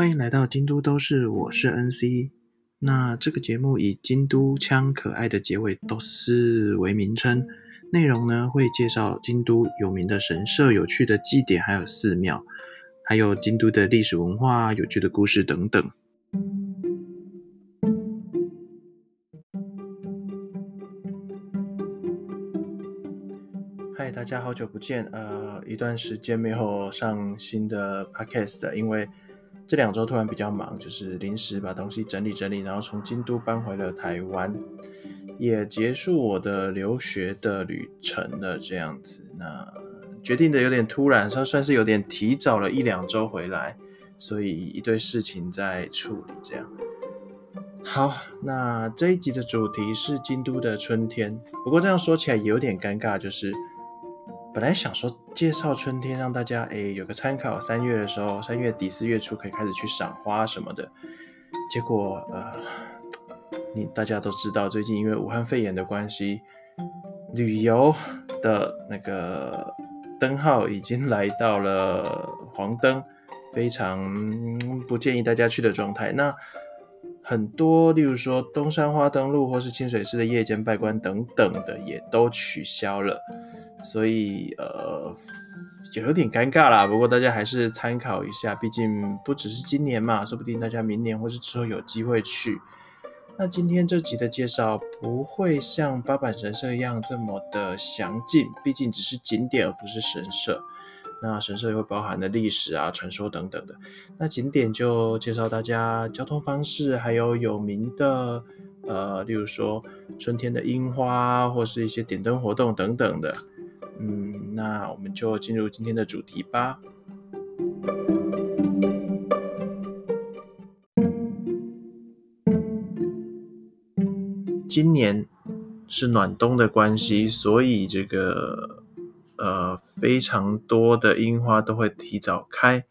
欢迎来到京都都市，我是 NC。那这个节目以京都腔可爱的结尾都是为名称，内容呢会介绍京都有名的神社、有趣的祭典，还有寺庙，还有京都的历史文化、有趣的故事等等。嗨，大家好久不见，呃，一段时间没有上新的 podcast，因为。这两周突然比较忙，就是临时把东西整理整理，然后从京都搬回了台湾，也结束我的留学的旅程了。这样子，那决定的有点突然，算算是有点提早了一两周回来，所以一堆事情在处理。这样，好，那这一集的主题是京都的春天。不过这样说起来也有点尴尬，就是。本来想说介绍春天，让大家哎有个参考。三月的时候，三月底四月初可以开始去赏花什么的。结果呃，你大家都知道，最近因为武汉肺炎的关系，旅游的那个灯号已经来到了黄灯，非常不建议大家去的状态。那很多，例如说东山花灯路或是清水寺的夜间拜关等等的，也都取消了。所以呃，有点尴尬啦。不过大家还是参考一下，毕竟不只是今年嘛，说不定大家明年或是之后有机会去。那今天这集的介绍不会像八坂神社一样这么的详尽，毕竟只是景点而不是神社。那神社也会包含的历史啊、传说等等的。那景点就介绍大家交通方式，还有有名的呃，例如说春天的樱花，或是一些点灯活动等等的。嗯，那我们就进入今天的主题吧。今年是暖冬的关系，所以这个呃非常多的樱花都会提早开。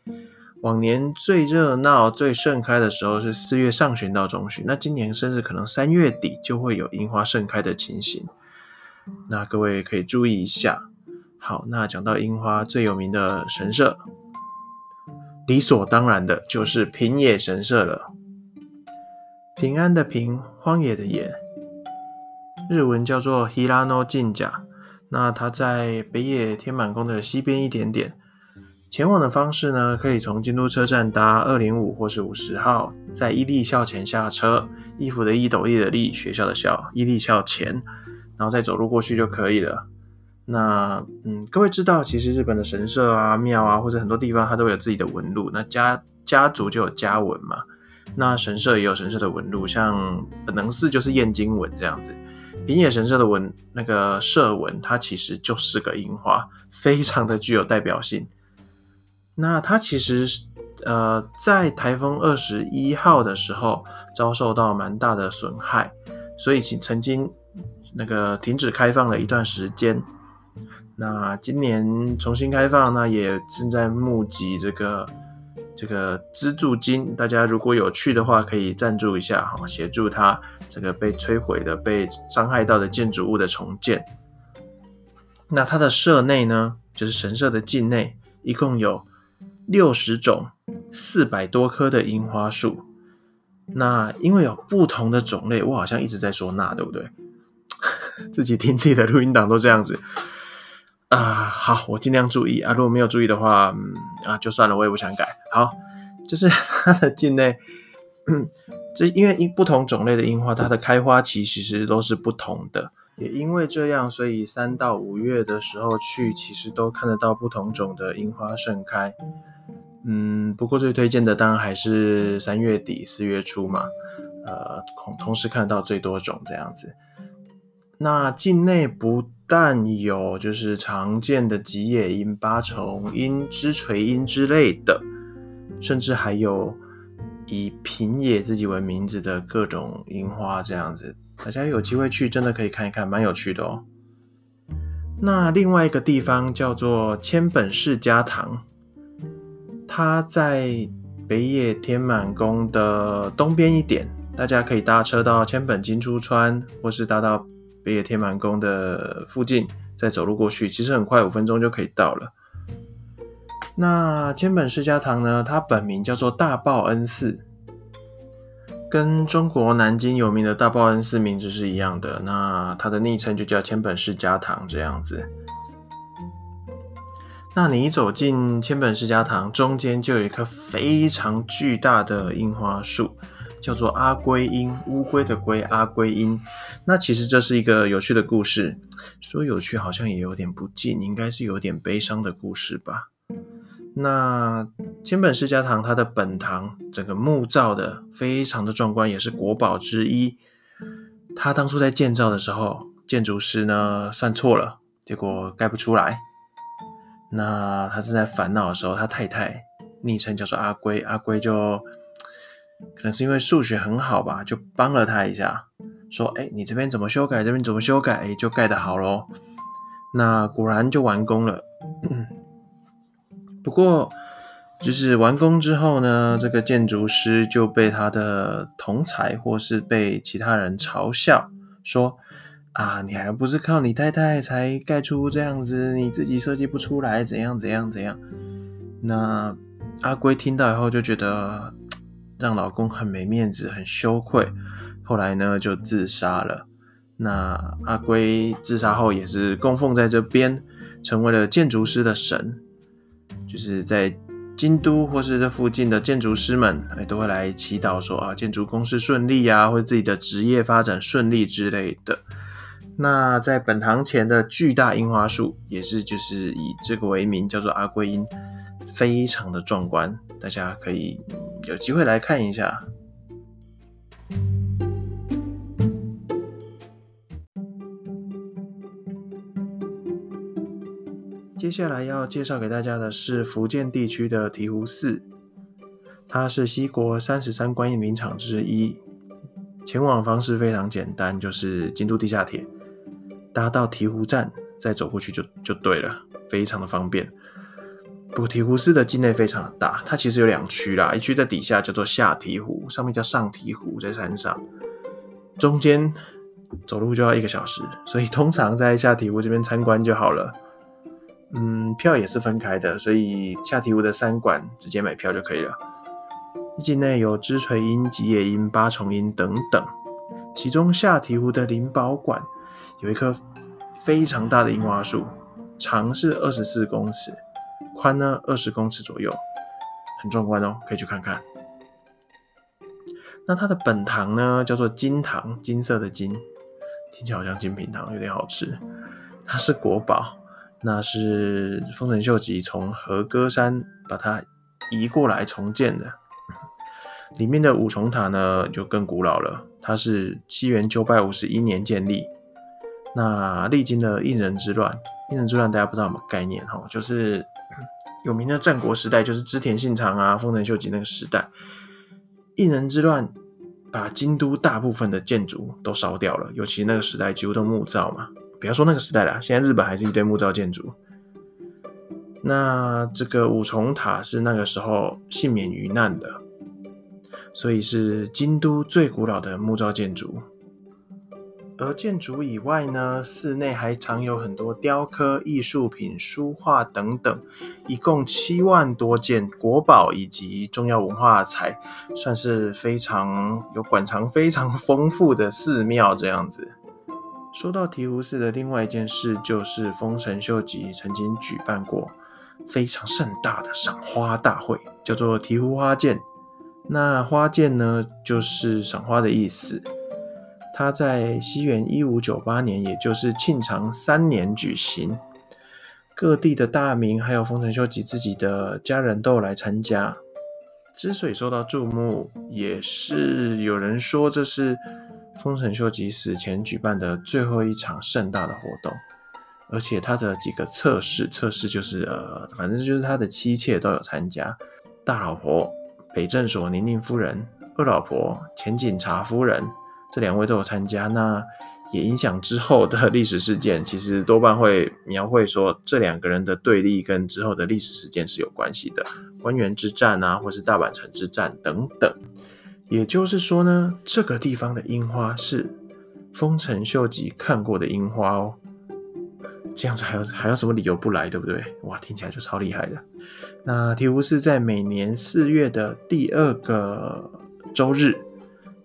往年最热闹、最盛开的时候是四月上旬到中旬，那今年甚至可能三月底就会有樱花盛开的情形。那各位可以注意一下。好，那讲到樱花最有名的神社，理所当然的就是平野神社了。平安的平，荒野的野，日文叫做 Hirano 近甲。那它在北野天满宫的西边一点点。前往的方式呢，可以从京都车站搭二零五或是五十号，在伊利校前下车，衣服的衣斗笠的笠，学校的校，伊利校前，然后再走路过去就可以了。那嗯，各位知道，其实日本的神社啊、庙啊，或者很多地方，它都有自己的纹路。那家家族就有家纹嘛，那神社也有神社的纹路，像本能寺就是燕京纹这样子。平野神社的纹那个社纹，它其实就是个樱花，非常的具有代表性。那它其实呃，在台风二十一号的时候遭受到蛮大的损害，所以曾曾经那个停止开放了一段时间。那今年重新开放，那也正在募集这个这个资助金。大家如果有去的话，可以赞助一下哈，协助他这个被摧毁的、被伤害到的建筑物的重建。那它的社内呢，就是神社的境内，一共有六十种、四百多棵的樱花树。那因为有不同的种类，我好像一直在说那，对不对？自己听自己的录音档都这样子。啊，好，我尽量注意啊。如果没有注意的话，嗯啊，就算了，我也不想改。好，就是 它的境内，这因为因不同种类的樱花，它的开花期其实都是不同的。也因为这样，所以三到五月的时候去，其实都看得到不同种的樱花盛开。嗯，不过最推荐的当然还是三月底四月初嘛，呃，同同时看到最多种这样子。那境内不但有就是常见的吉野樱、八重樱、枝垂樱之类的，甚至还有以平野自己为名字的各种樱花，这样子，大家有机会去真的可以看一看，蛮有趣的哦。那另外一个地方叫做千本世家堂，它在北野天满宫的东边一点，大家可以搭车到千本金珠川，或是搭到。北野天满宫的附近，再走路过去，其实很快，五分钟就可以到了。那千本释迦堂呢，它本名叫做大报恩寺，跟中国南京有名的大报恩寺名字是一样的。那它的昵称就叫千本释迦堂这样子。那你一走进千本释迦堂，中间就有一棵非常巨大的樱花树，叫做阿龟樱，乌龟的龟，阿龟樱。那其实这是一个有趣的故事，说有趣好像也有点不近，应该是有点悲伤的故事吧。那千本世家堂它的本堂整个木造的非常的壮观，也是国宝之一。他当初在建造的时候，建筑师呢算错了，结果盖不出来。那他正在烦恼的时候，他太太昵称叫做阿龟，阿龟就可能是因为数学很好吧，就帮了他一下，说：“哎，你这边怎么修改，这边怎么修改，哎，就盖得好喽。”那果然就完工了。不过，就是完工之后呢，这个建筑师就被他的同才或是被其他人嘲笑说。啊，你还不是靠你太太才盖出这样子，你自己设计不出来，怎样怎样怎样？那阿龟听到以后就觉得让老公很没面子，很羞愧，后来呢就自杀了。那阿龟自杀后也是供奉在这边，成为了建筑师的神，就是在京都或是这附近的建筑师们，哎都会来祈祷说啊，建筑公司顺利呀，或者自己的职业发展顺利之类的。那在本堂前的巨大樱花树，也是就是以这个为名，叫做阿龟樱，非常的壮观，大家可以有机会来看一下。接下来要介绍给大家的是福建地区的醍醐寺，它是西国三十三观音名场之一，前往方式非常简单，就是京都地下铁。搭到醍醐站，再走过去就就对了，非常的方便。不过醍醐寺的境内非常的大，它其实有两区啦，一区在底下叫做下醍醐，上面叫上醍醐，在山上，中间走路就要一个小时，所以通常在下醍醐这边参观就好了。嗯，票也是分开的，所以下醍醐的三馆直接买票就可以了。境内有知垂樱、吉野樱、八重樱等等，其中下醍醐的灵宝馆。有一棵非常大的樱花树，长是二十四公尺，宽呢二十公尺左右，很壮观哦，可以去看看。那它的本堂呢，叫做金堂，金色的金，听起来好像金品堂，有点好吃。它是国宝，那是丰臣秀吉从和歌山把它移过来重建的。里面的五重塔呢，就更古老了，它是西元九百五十一年建立。那历经了应人之乱，应人之乱大家不知道有没有概念哈？就是有名的战国时代，就是织田信长啊、丰臣秀吉那个时代。应人之乱把京都大部分的建筑都烧掉了，尤其那个时代几乎都木造嘛。不要说那个时代了，现在日本还是一堆木造建筑。那这个五重塔是那个时候幸免于难的，所以是京都最古老的木造建筑。而建筑以外呢，寺内还藏有很多雕刻艺术品、书画等等，一共七万多件国宝以及重要文化财，算是非常有馆藏非常丰富的寺庙这样子。说到醍醐寺的另外一件事，就是丰臣秀吉曾经举办过非常盛大的赏花大会，叫做醍醐花见。那花见呢，就是赏花的意思。他在西元一五九八年，也就是庆长三年举行，各地的大名还有丰臣秀吉自己的家人都来参加。之所以受到注目，也是有人说这是丰臣秀吉死前举办的最后一场盛大的活动。而且他的几个测试测试就是呃，反正就是他的妻妾都有参加。大老婆北镇所宁宁夫人，二老婆前警察夫人。这两位都有参加，那也影响之后的历史事件。其实多半会描绘说，这两个人的对立跟之后的历史事件是有关系的，官员之战啊，或是大阪城之战等等。也就是说呢，这个地方的樱花是丰臣秀吉看过的樱花哦。这样子还有还有什么理由不来，对不对？哇，听起来就超厉害的。那醍醐寺在每年四月的第二个周日，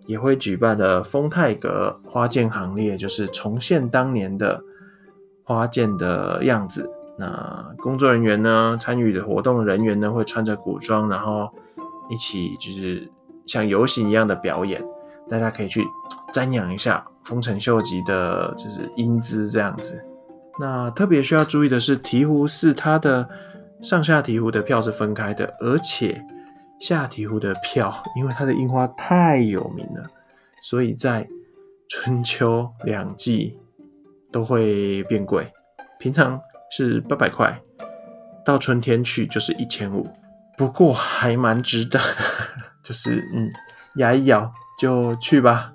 也会举办的丰泰阁花剑行列，就是重现当年的花剑的样子。那工作人员呢，参与的活动人员呢，会穿着古装，然后一起就是像游行一样的表演。大家可以去瞻仰一下丰臣秀吉的，就是英姿这样子。那特别需要注意的是，醍醐寺它的上下醍醐的票是分开的，而且下醍醐的票，因为它的樱花太有名了，所以在春秋两季都会变贵。平常是八百块，到春天去就是一千五，不过还蛮值得的，就是嗯，牙一咬就去吧。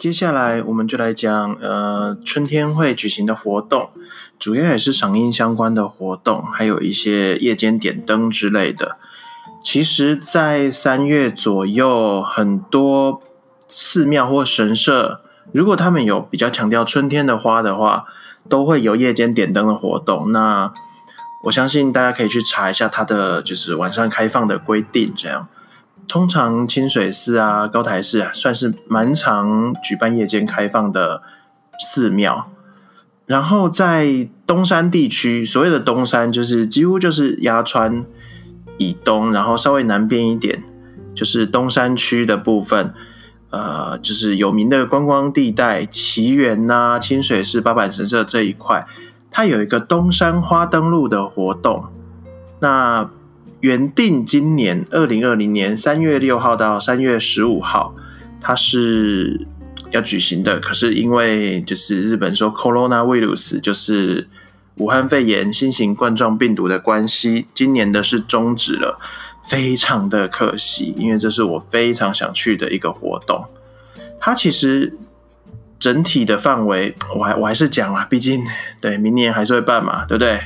接下来我们就来讲，呃，春天会举行的活动，主要也是赏樱相关的活动，还有一些夜间点灯之类的。其实，在三月左右，很多寺庙或神社，如果他们有比较强调春天的花的话，都会有夜间点灯的活动。那我相信大家可以去查一下它的就是晚上开放的规定，这样。通常清水寺啊、高台寺啊，算是蛮常举办夜间开放的寺庙。然后在东山地区，所谓的东山就是几乎就是鸭川。以东，然后稍微南边一点，就是东山区的部分，呃，就是有名的观光地带，奇缘呐、清水寺、八坂神社这一块，它有一个东山花灯路的活动。那原定今年二零二零年三月六号到三月十五号，它是要举行的，可是因为就是日本说 corona virus，就是。武汉肺炎新型冠状病毒的关系，今年的是终止了，非常的可惜，因为这是我非常想去的一个活动。它其实整体的范围，我还我还是讲了，毕竟对明年还是会办嘛，对不对？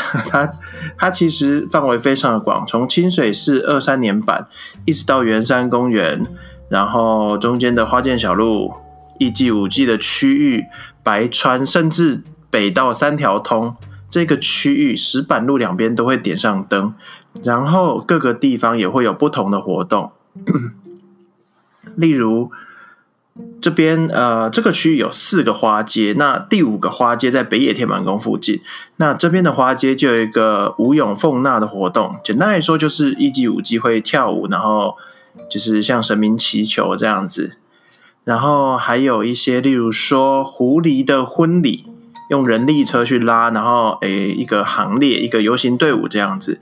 它它其实范围非常的广，从清水寺二三年版一直到圆山公园，然后中间的花见小路、艺伎五季的区域、白川，甚至。北到三条通这个区域，石板路两边都会点上灯，然后各个地方也会有不同的活动。例如这边呃，这个区域有四个花街，那第五个花街在北野天满宫附近。那这边的花街就有一个舞咏奉纳的活动，简单来说就是一季舞季会跳舞，然后就是向神明祈求这样子。然后还有一些，例如说狐狸的婚礼。用人力车去拉，然后诶，一个行列，一个游行队伍这样子。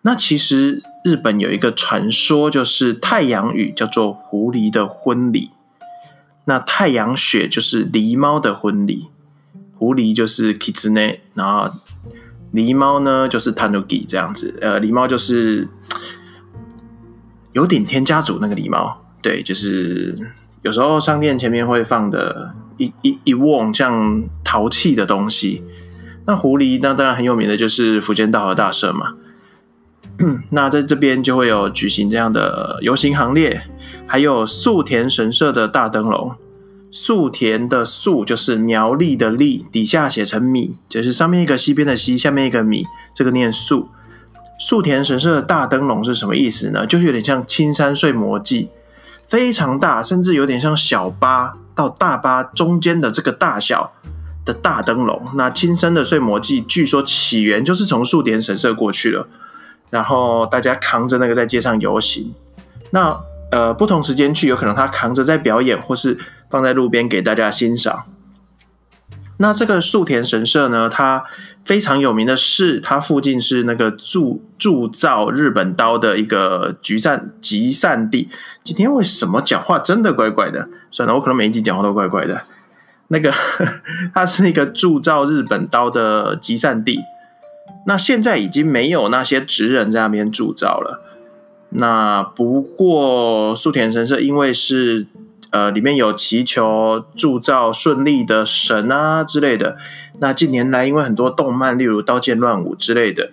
那其实日本有一个传说，就是太阳雨叫做狐狸的婚礼，那太阳雪就是狸猫的婚礼。狐狸就是 kitsune，然后狸猫呢就是 tanuki 这样子。呃，狸猫就是有顶天家族那个狸猫，对，就是有时候商店前面会放的。一一一瓮像陶器的东西，那狐狸那当然很有名的就是福建道和大社嘛。那在这边就会有举行这样的游行行列，还有素田神社的大灯笼。素田的素就是苗栗的栗，底下写成米，就是上面一个西边的西，下面一个米，这个念素。素田神社的大灯笼是什么意思呢？就是有点像青山睡魔记，非常大，甚至有点像小巴。到大巴中间的这个大小的大灯笼，那青山的睡魔记据说起源就是从素田神社过去了，然后大家扛着那个在街上游行。那呃不同时间去，有可能他扛着在表演，或是放在路边给大家欣赏。那这个树田神社呢，它非常有名的是，它附近是那个铸铸造日本刀的一个集散集散地。今天为什么讲话真的怪怪的？算了，我可能每一集讲话都怪怪的。那个，它是一个铸造日本刀的集散地。那现在已经没有那些职人在那边铸造了。那不过素田神社因为是。呃，里面有祈求铸造顺利的神啊之类的。那近年来，因为很多动漫，例如《刀剑乱舞》之类的，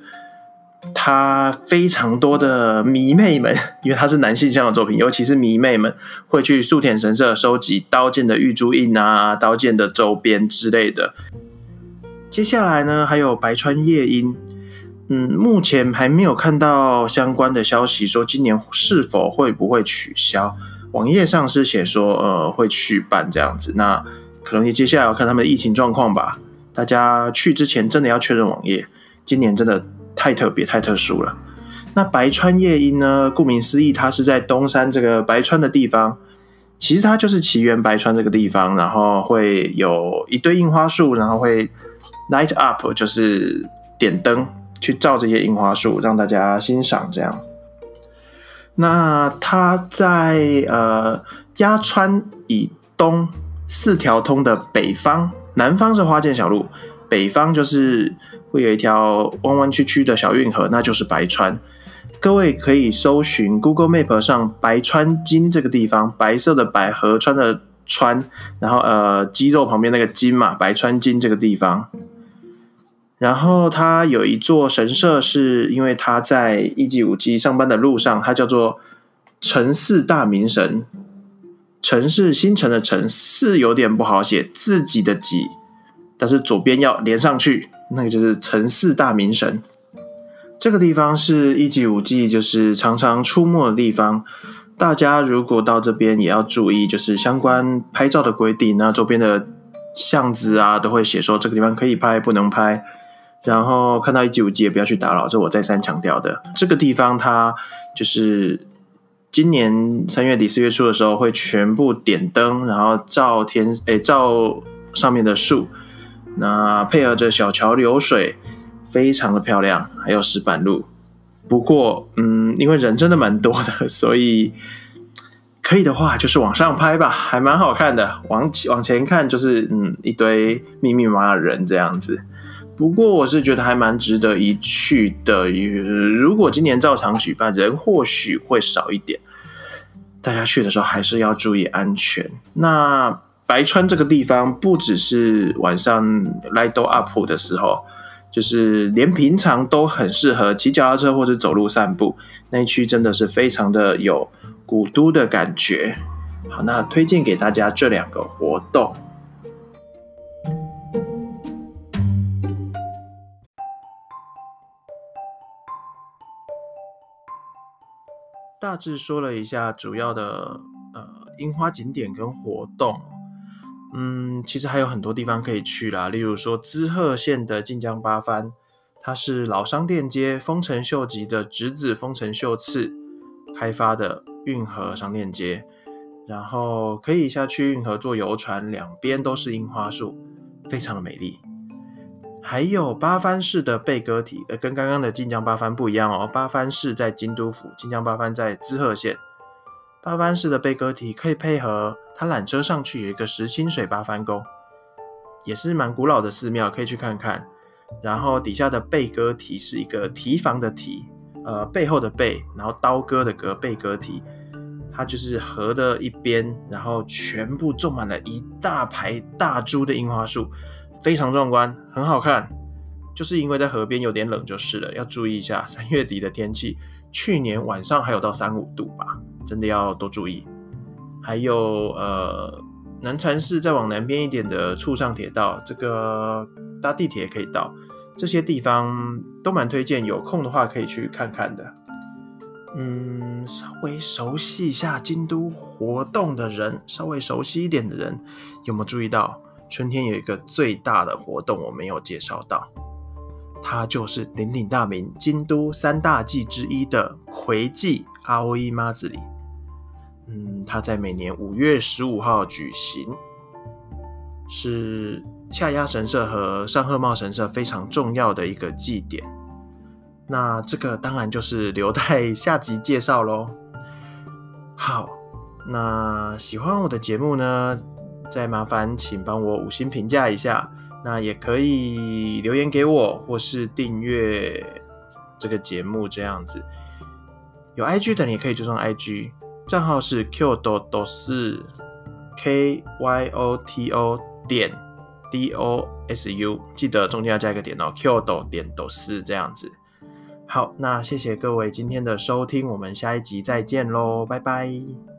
他非常多的迷妹们，因为他是男性向的作品，尤其是迷妹们会去素田神社收集刀剑的玉珠印啊、刀剑的周边之类的。接下来呢，还有白川夜莺，嗯，目前还没有看到相关的消息说今年是否会不会取消。网页上是写说，呃，会去办这样子。那可能接下来要看他们的疫情状况吧。大家去之前真的要确认网页。今年真的。太特别、太特殊了。那白川夜莺呢？顾名思义，它是在东山这个白川的地方。其实它就是奇缘白川这个地方，然后会有一堆樱花树，然后会 light up，就是点灯去照这些樱花树，让大家欣赏。这样。那它在呃鸭川以东四条通的北方，南方是花见小路，北方就是。会有一条弯弯曲曲的小运河，那就是白川。各位可以搜寻 Google Map 上白川金这个地方，白色的白河川的川，然后呃肌肉旁边那个金嘛，白川金这个地方。然后他有一座神社，是因为他在一级五级上班的路上，它叫做城寺大明神。城是新城的城，寺有点不好写，自己的己，但是左边要连上去。那个就是城市大明神，这个地方是一级五 G，就是常常出没的地方。大家如果到这边也要注意，就是相关拍照的规定。那周边的巷子啊，都会写说这个地方可以拍，不能拍。然后看到一级五集也不要去打扰，这我再三强调的。这个地方它就是今年三月底四月初的时候会全部点灯，然后照天诶照上面的树。那配合着小桥流水，非常的漂亮，还有石板路。不过，嗯，因为人真的蛮多的，所以可以的话就是往上拍吧，还蛮好看的。往往前看就是嗯一堆密密麻麻的人这样子。不过我是觉得还蛮值得一去的。如果今年照常举办，人或许会少一点，大家去的时候还是要注意安全。那。白川这个地方不只是晚上 light up 的时候，就是连平常都很适合骑脚踏车或者走路散步。那一区真的是非常的有古都的感觉。好，那推荐给大家这两个活动。大致说了一下主要的呃樱花景点跟活动。嗯，其实还有很多地方可以去啦，例如说滋贺县的晋江八幡，它是老商店街丰臣秀吉的侄子丰臣秀次开发的运河商店街，然后可以下去运河坐游船，两边都是樱花树，非常的美丽。还有八幡市的贝歌体，呃，跟刚刚的晋江八幡不一样哦，八幡市在京都府，晋江八幡在滋贺县。八幡市的贝歌体可以配合它缆车上去，有一个石清水八幡宫，也是蛮古老的寺庙，可以去看看。然后底下的贝歌体是一个提防的提，呃，背后的背，然后刀割的割，贝歌体，它就是河的一边，然后全部种满了一大排大株的樱花树，非常壮观，很好看。就是因为在河边有点冷就是了，要注意一下三月底的天气。去年晚上还有到三五度吧，真的要多注意。还有呃，南禅寺再往南边一点的簇上铁道，这个搭地铁也可以到。这些地方都蛮推荐，有空的话可以去看看的。嗯，稍微熟悉一下京都活动的人，稍微熟悉一点的人，有没有注意到春天有一个最大的活动我没有介绍到？它就是鼎鼎大名京都三大祭之一的葵祭阿欧伊妈子里。嗯，它在每年五月十五号举行，是下鸭神社和上贺茂神社非常重要的一个祭典。那这个当然就是留待下集介绍喽。好，那喜欢我的节目呢，再麻烦请帮我五星评价一下。那也可以留言给我，或是订阅这个节目这样子。有 IG 的你可以追踪 IG 账号是 Q 多多是 K Y O T O 点 D O S U，记得中间要加一个点哦，Q 多点多斯这样子。好，那谢谢各位今天的收听，我们下一集再见喽，拜拜。